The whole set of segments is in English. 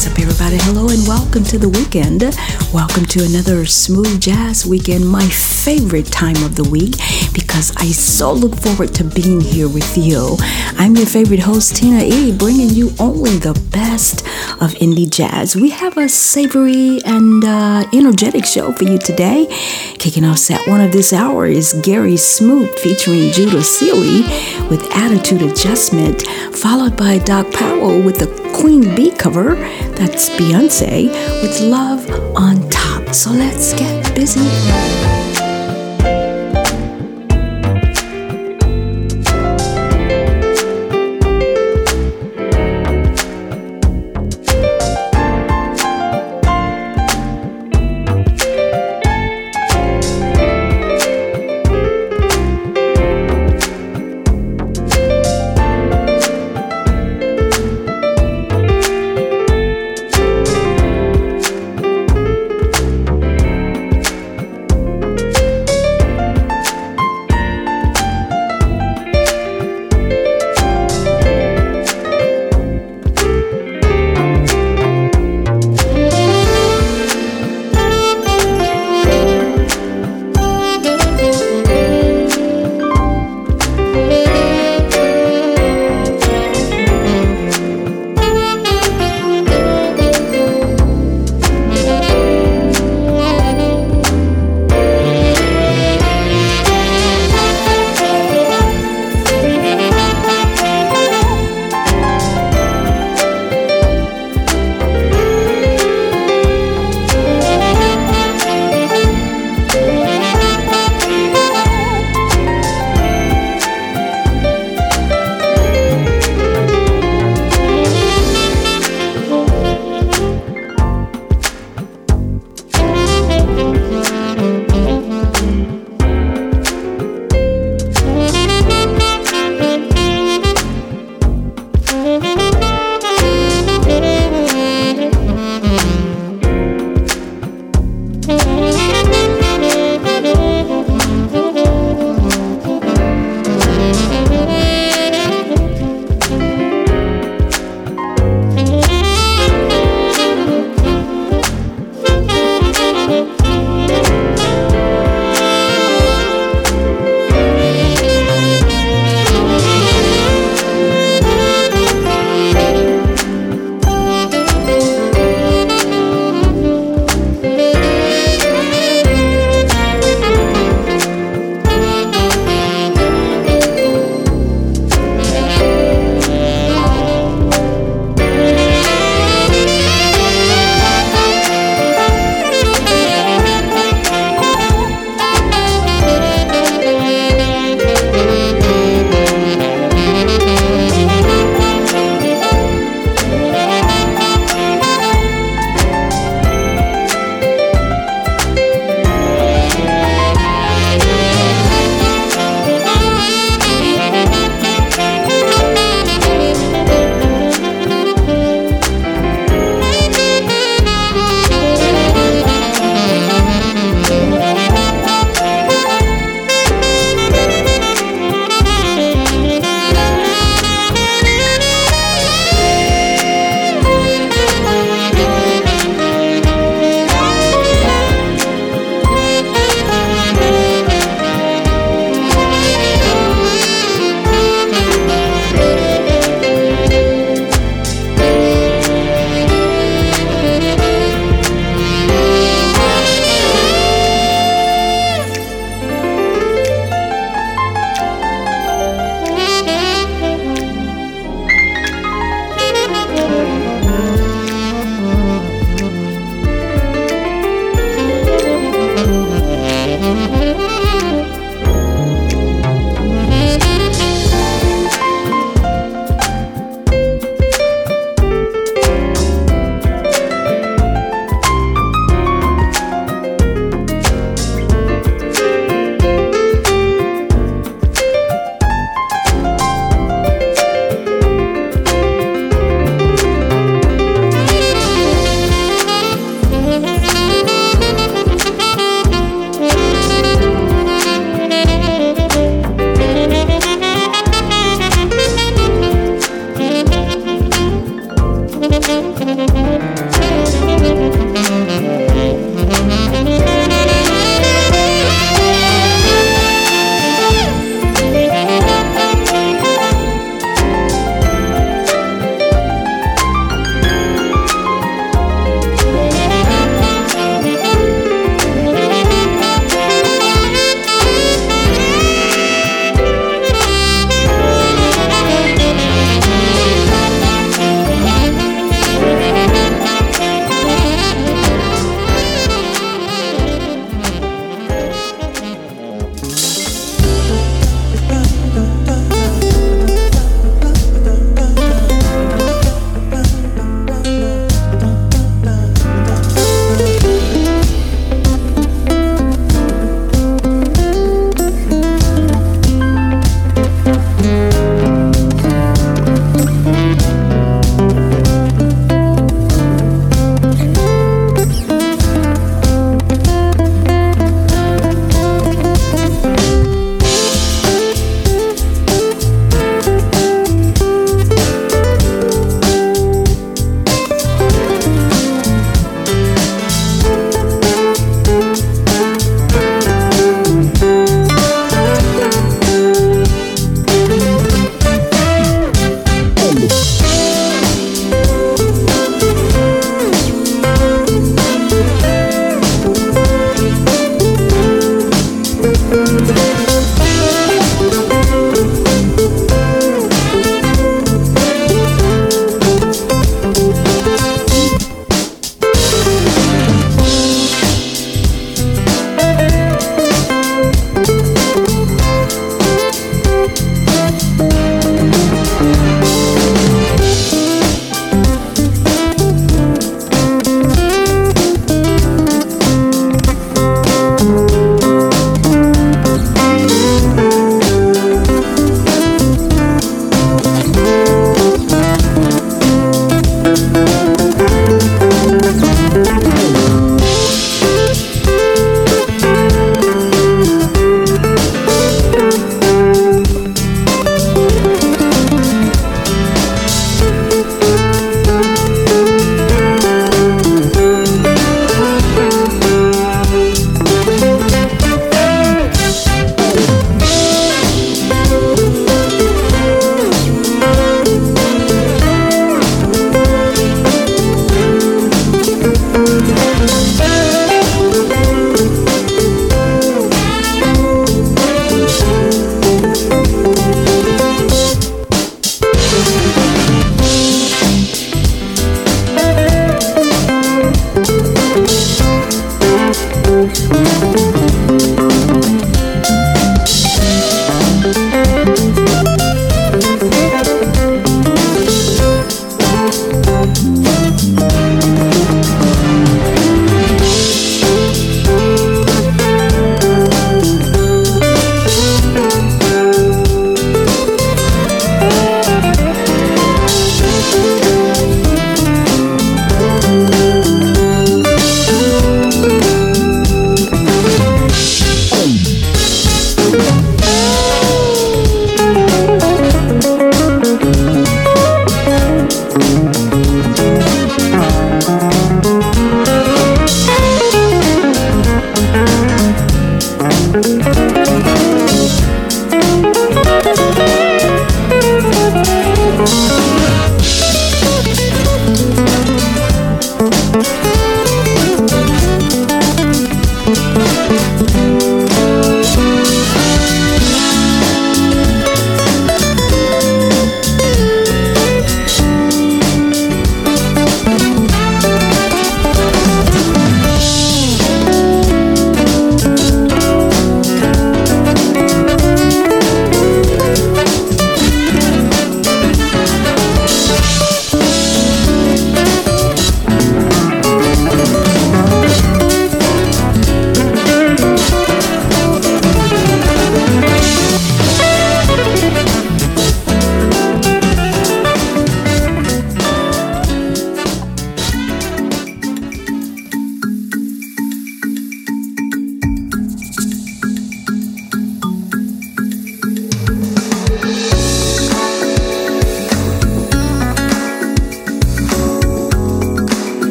What's up, everybody? Hello and welcome to the weekend. Welcome to another smooth jazz weekend, my favorite time of the week because I so look forward to being here with you. I'm your favorite host, Tina E, bringing you only the best of indie jazz. We have a savory and uh, energetic show for you today. Kicking off set one of this hour is Gary Smoot featuring Judah Sealy with Attitude Adjustment, followed by Doc Powell with the Queen Bee cover. That's Beyonce with Love on Top. So let's get busy.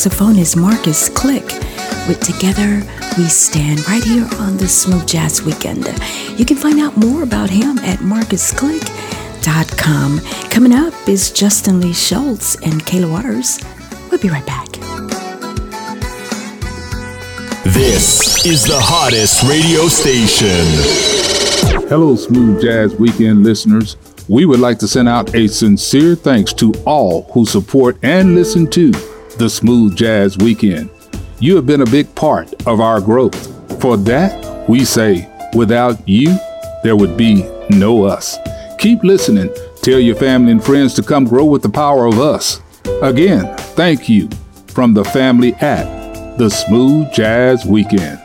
Saxophonist Marcus Click with Together We Stand right here on the Smooth Jazz Weekend. You can find out more about him at marcusclick.com. Coming up is Justin Lee Schultz and Kayla Waters. We'll be right back. This is the hottest radio station. Hello, Smooth Jazz Weekend listeners. We would like to send out a sincere thanks to all who support and listen to the Smooth Jazz Weekend. You have been a big part of our growth. For that, we say, without you, there would be no us. Keep listening. Tell your family and friends to come grow with the power of us. Again, thank you from the family at the Smooth Jazz Weekend.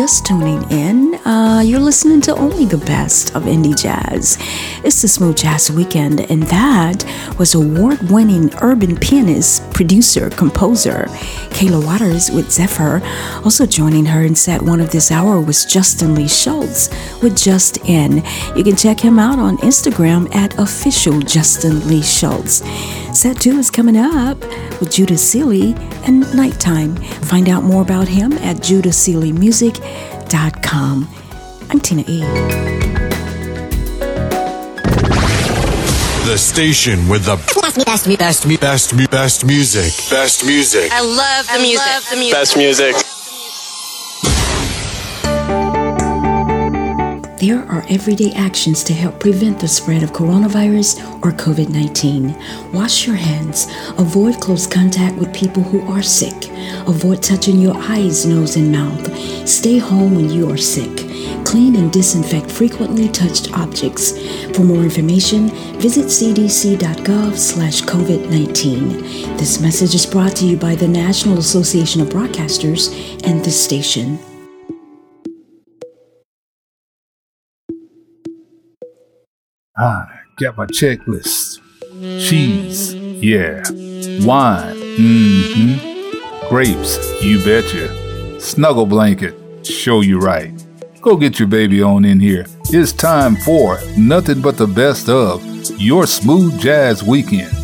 Just tuning in, uh, you're listening to only the best of indie jazz. It's the Smooth Jazz Weekend, and that was award winning urban pianist, producer, composer Kayla Waters with Zephyr. Also joining her in set one of this hour was Justin Lee Schultz with Just In. You can check him out on Instagram at official Justin Lee Schultz. Set two is coming up with Judah Sealy and Nighttime. Find out more about him at judahsealymusic.com. I'm Tina E. The station with the best, best, best, best, best music. Best music. I love the music. Love the music. Best music. There are everyday actions to help prevent the spread of coronavirus or COVID 19. Wash your hands. Avoid close contact with people who are sick. Avoid touching your eyes, nose, and mouth. Stay home when you are sick. Clean and disinfect frequently touched objects. For more information, visit cdc.gov slash COVID-19. This message is brought to you by the National Association of Broadcasters and this station. Ah, got my checklist. Cheese, yeah. Wine, mm-hmm. Grapes, you betcha. Snuggle blanket, show you right. Go get your baby on in here. It's time for nothing but the best of your smooth jazz weekend.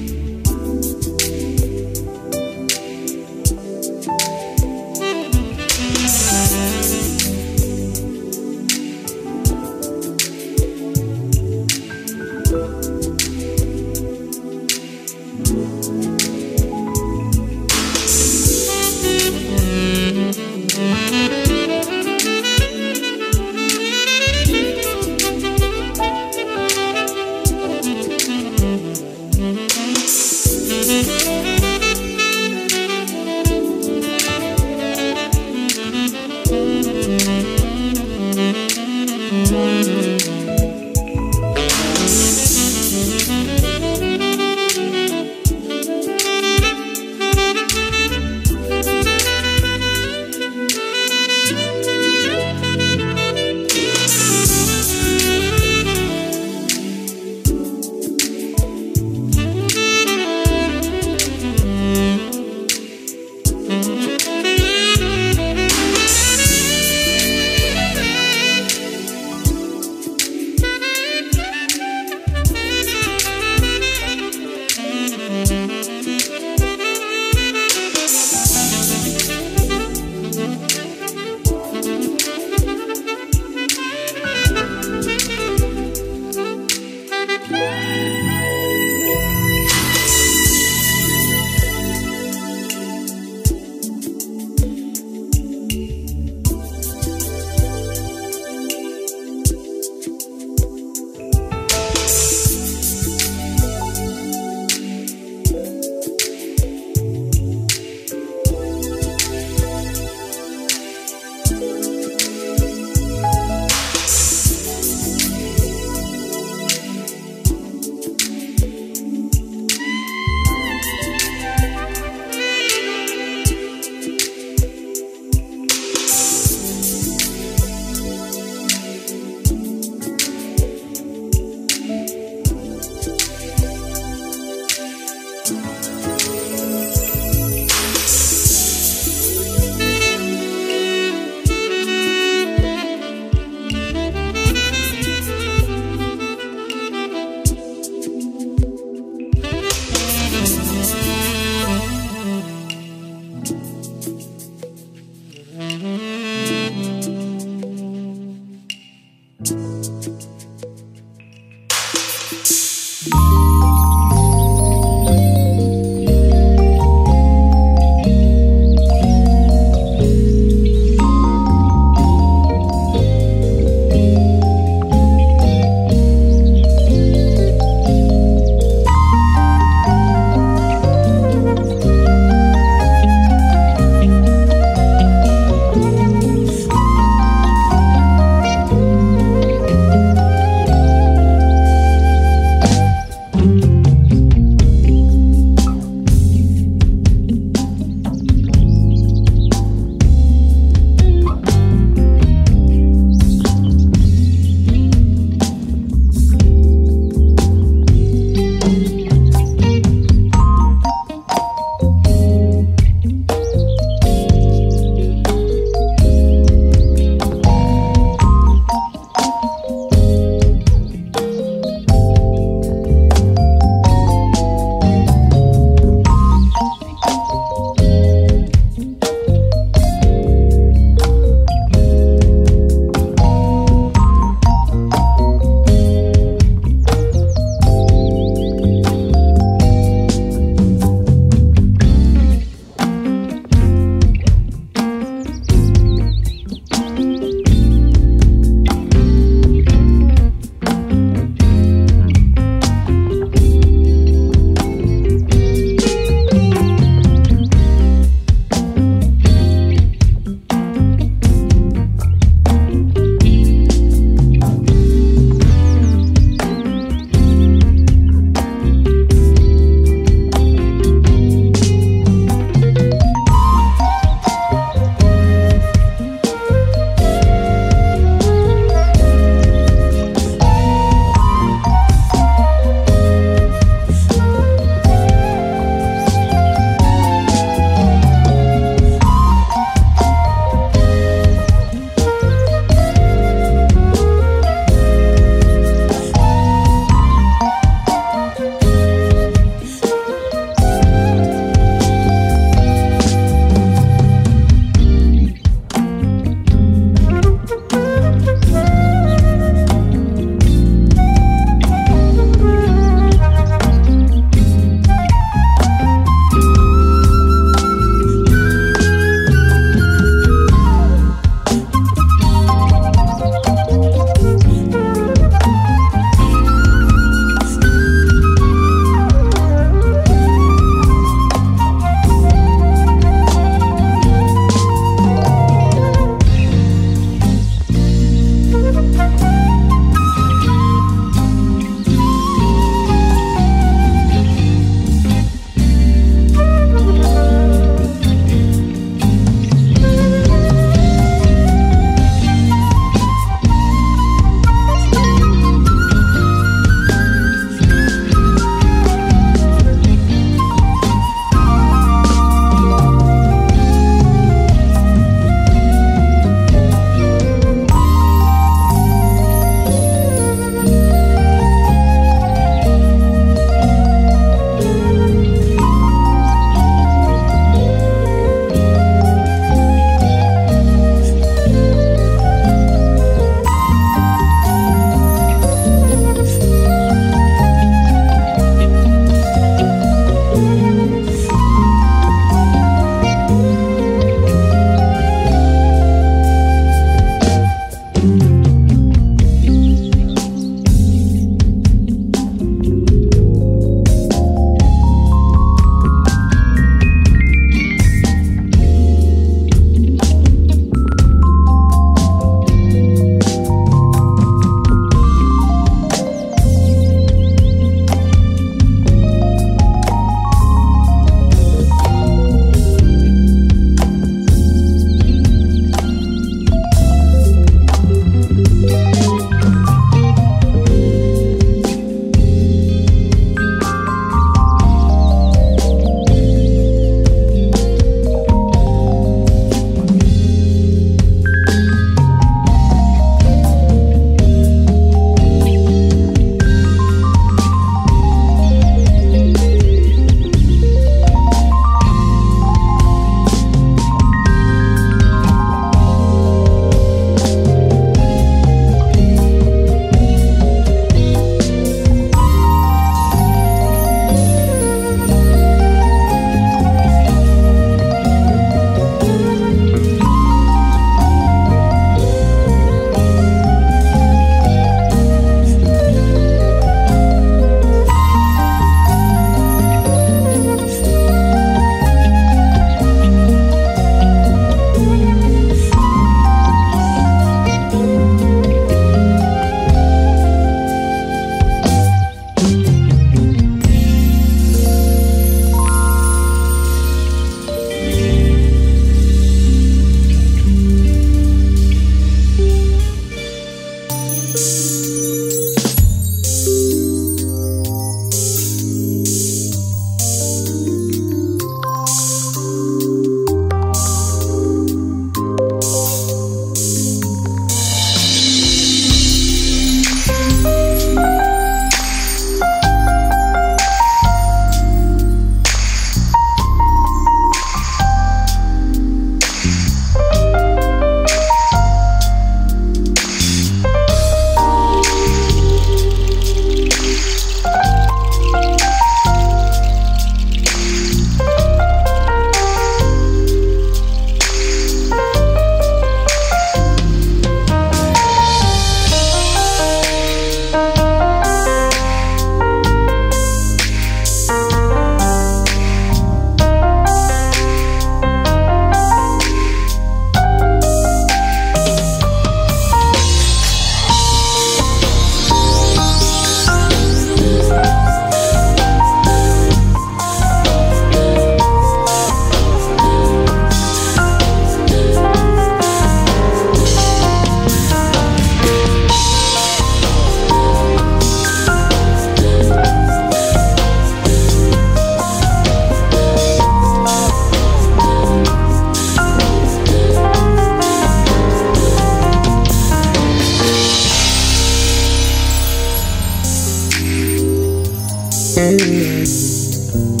Peace.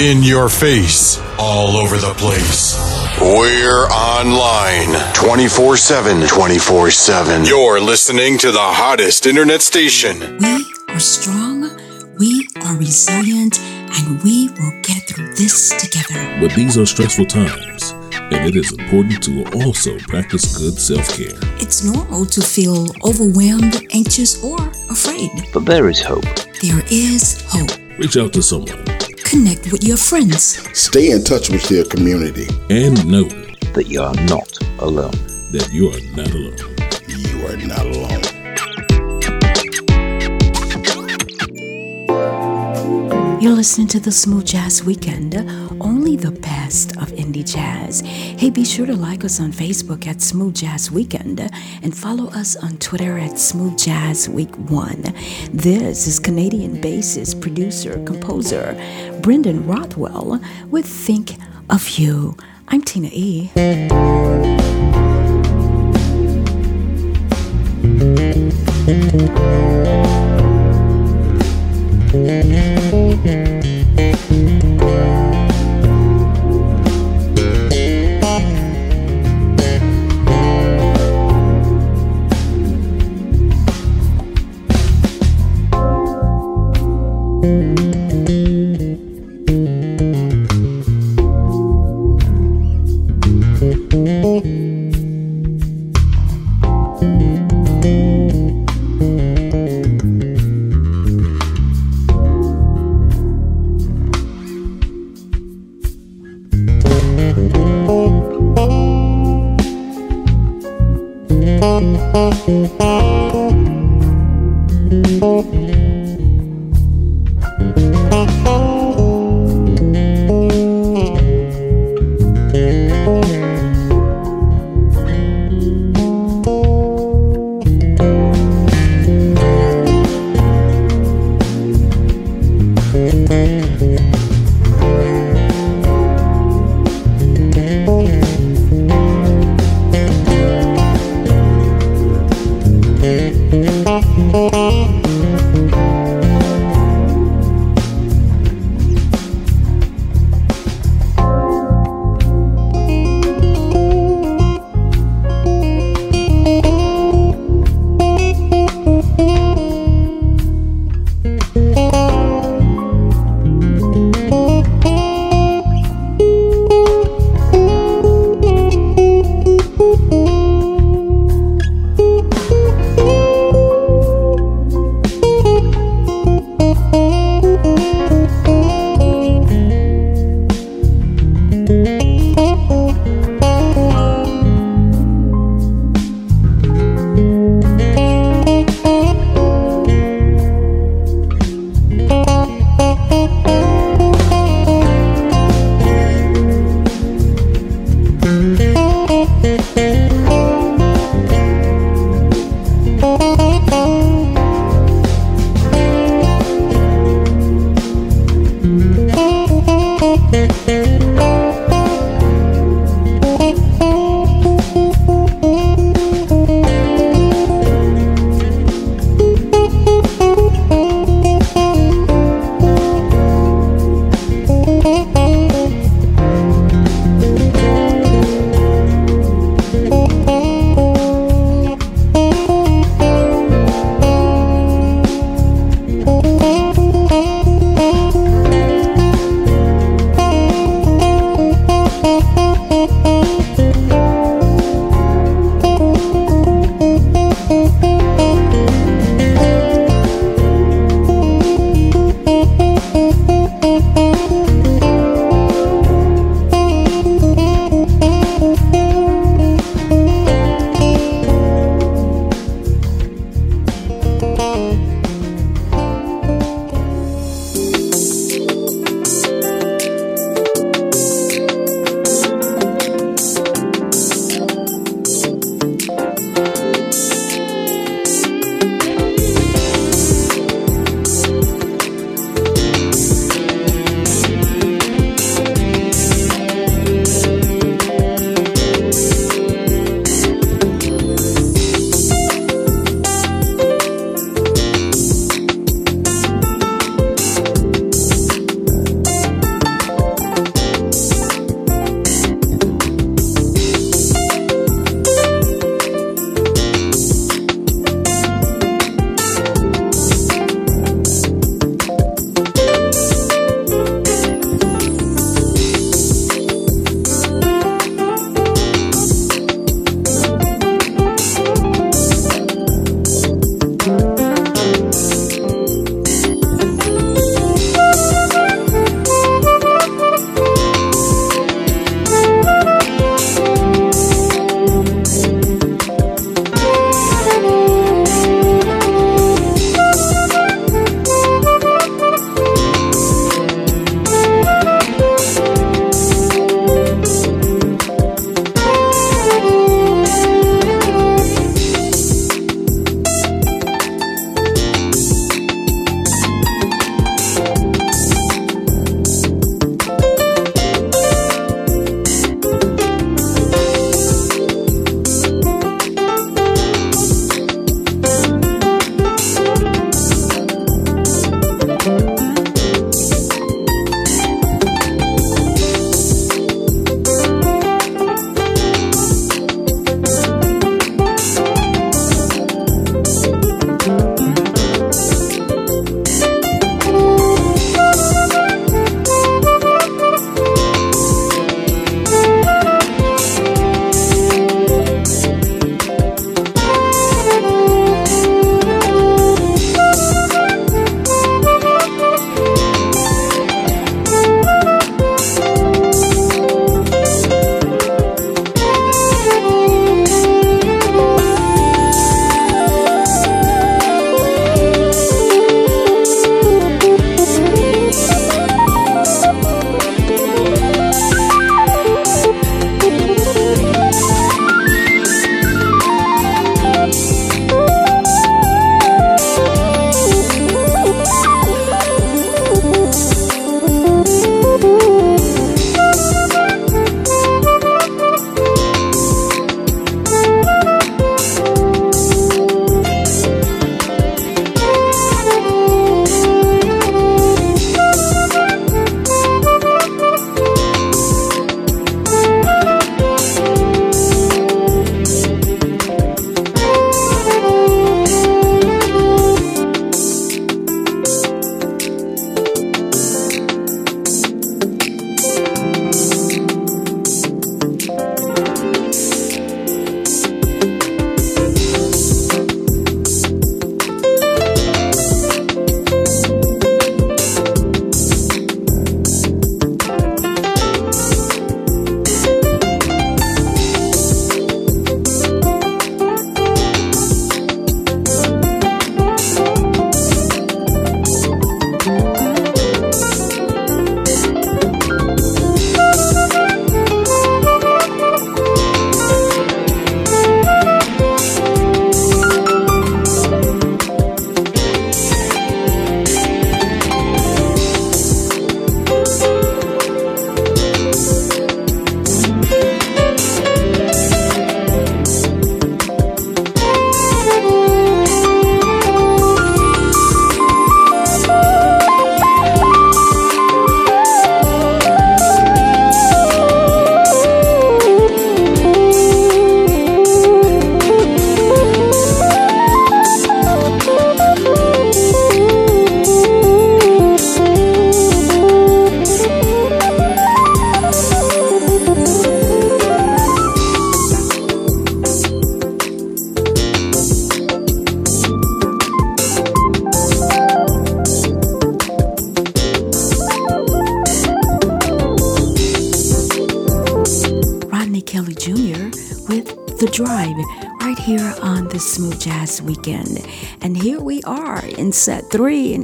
In your face, all over the place. We're online 24 7. 24 7. You're listening to the hottest internet station. We are strong, we are resilient, and we will get through this together. But these are stressful times, and it is important to also practice good self care. It's normal to feel overwhelmed, anxious, or afraid. But there is hope. There is hope. Reach out to someone Connect with your friends. Stay in touch with your community. And know that you are not alone. That you are not alone. You are not alone. You're listening to the Smooth Jazz Weekend, only the best of indie jazz. Hey, be sure to like us on Facebook at Smooth Jazz Weekend and follow us on Twitter at Smooth Jazz Week One. This is Canadian bassist, producer, composer Brendan Rothwell with Think of You. I'm Tina E.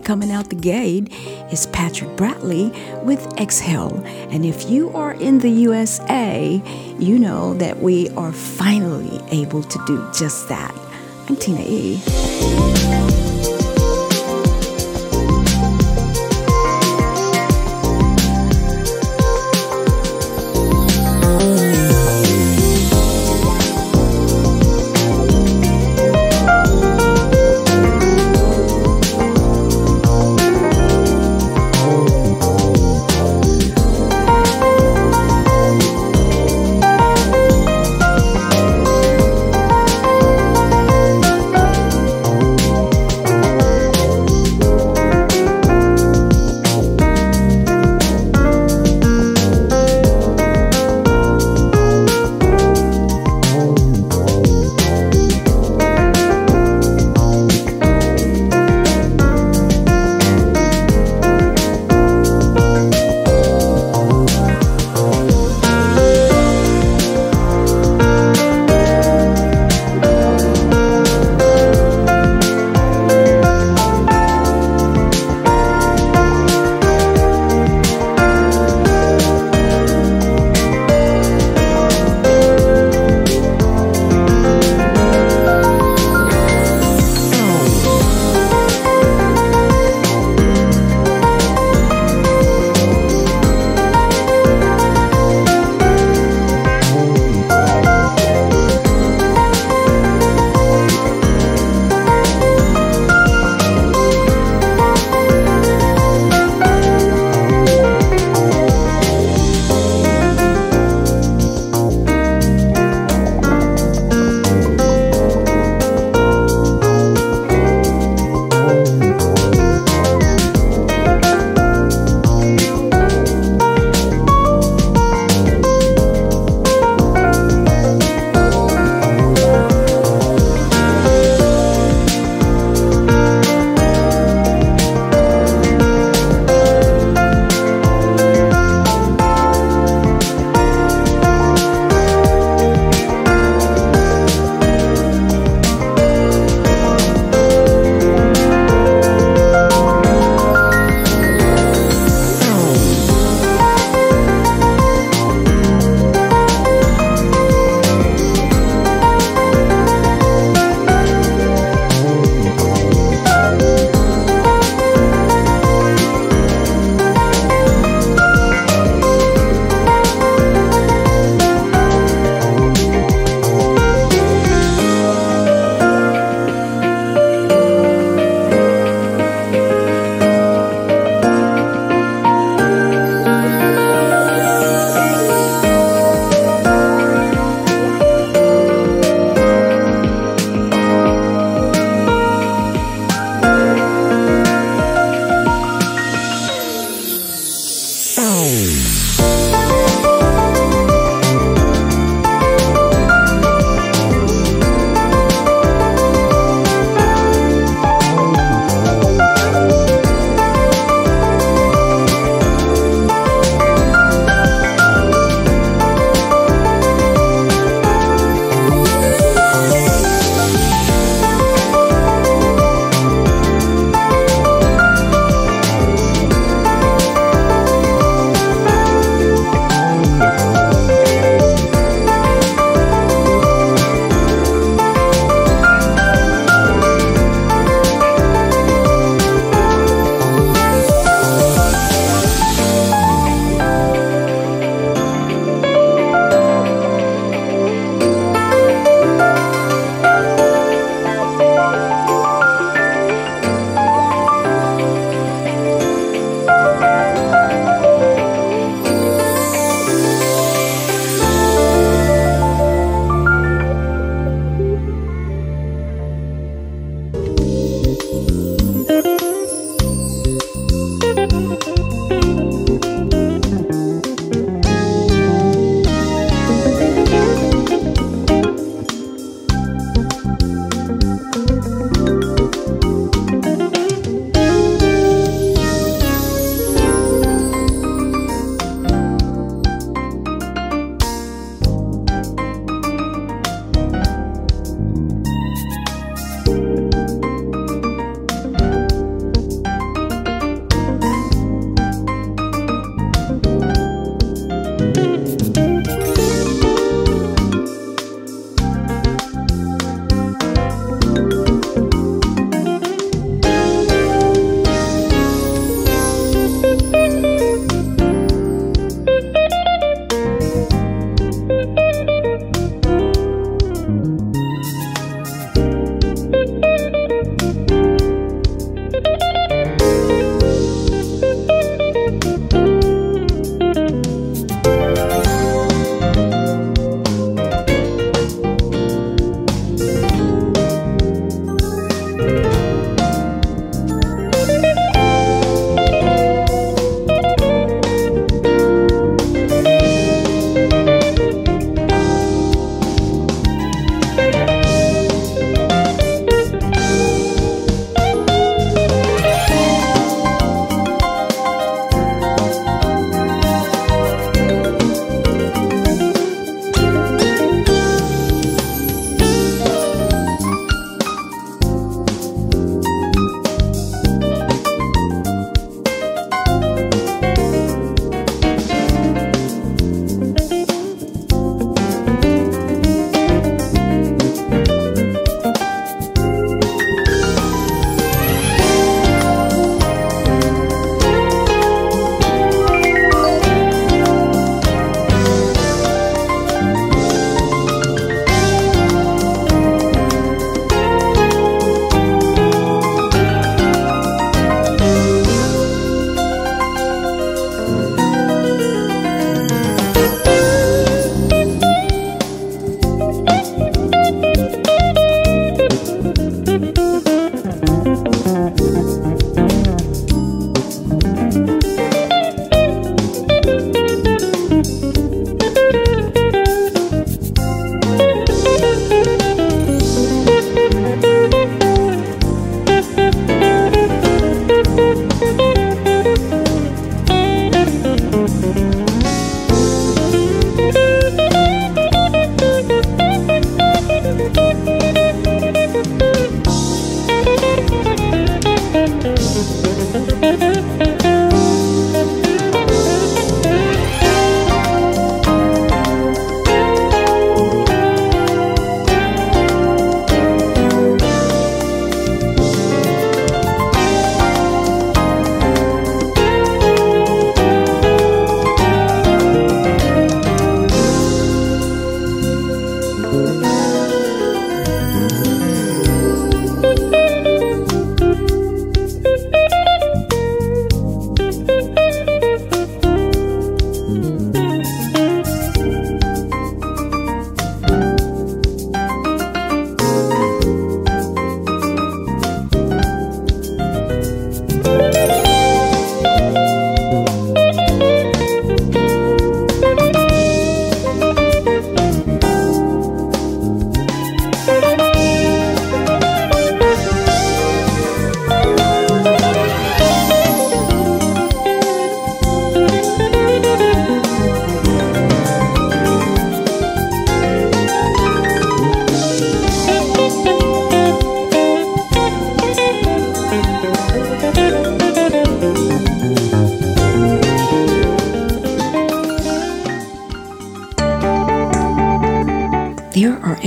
coming out the gate is Patrick Bradley with Exhale. And if you are in the USA, you know that we are finally able to do just that. I'm Tina E.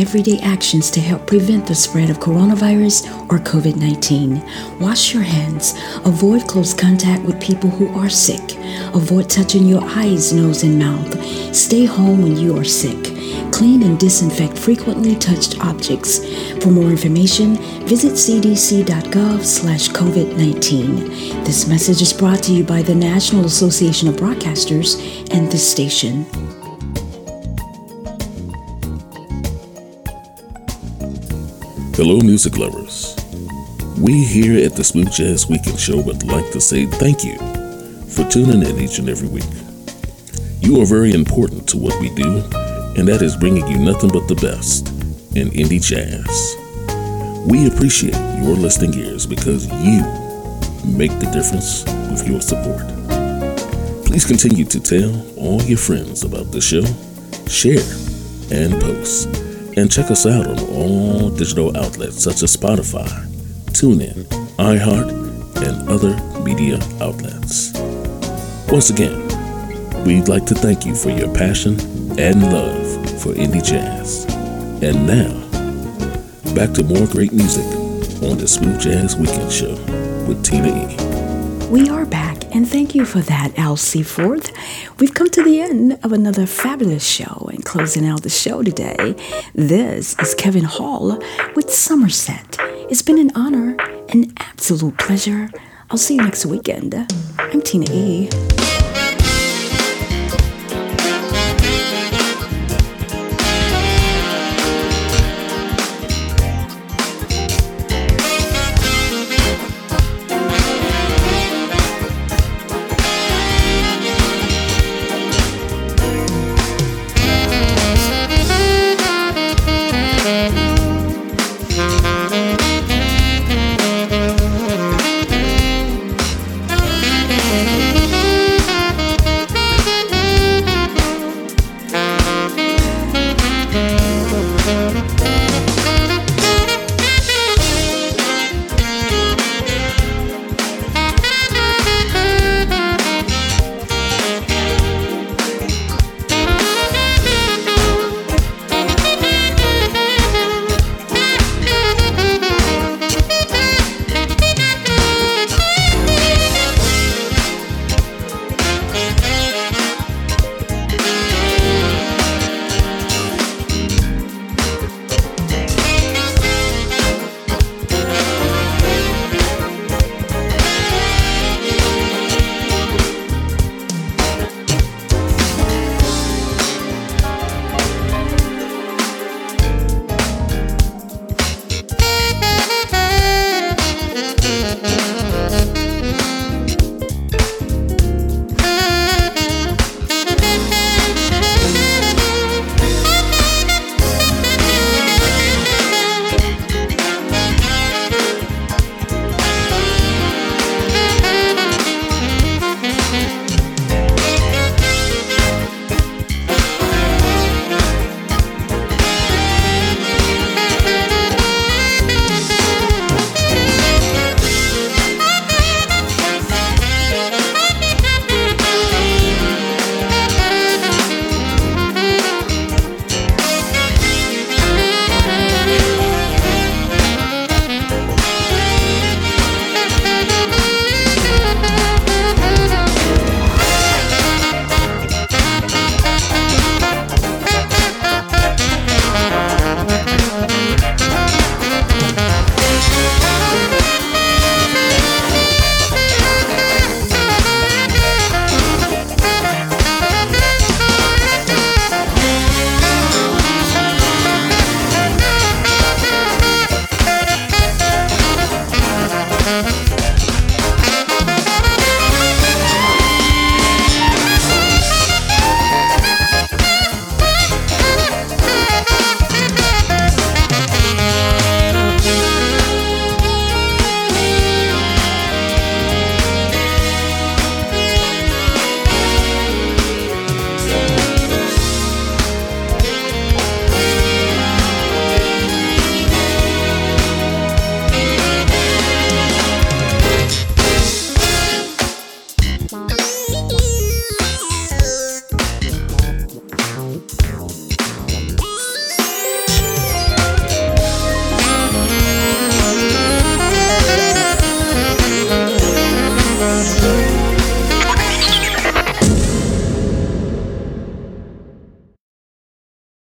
everyday actions to help prevent the spread of coronavirus or COVID 19. Wash your hands. Avoid close contact with people who are sick. Avoid touching your eyes, nose, and mouth. Stay home when you are sick. Clean and disinfect frequently touched objects. For more information, visit cdc.gov slash COVID-19. This message is brought to you by the National Association of Broadcasters and this station. Hello, music lovers. We here at the Smooth Jazz Weekend Show would like to say thank you for tuning in each and every week. You are very important to what we do and that is bringing you nothing but the best in indie jazz. We appreciate your listening ears because you make the difference with your support. Please continue to tell all your friends about the show, share, and post. And check us out on all digital outlets such as Spotify, TuneIn, iHeart, and other media outlets. Once again, we'd like to thank you for your passion and love for indie jazz. And now, back to more great music on the Smooth Jazz Weekend Show with Tina E. We are back, and thank you for that, Elsie Forth. We've come to the end of another fabulous show, and closing out the show today, this is Kevin Hall with Summerset. It's been an honor, an absolute pleasure. I'll see you next weekend. I'm Tina E.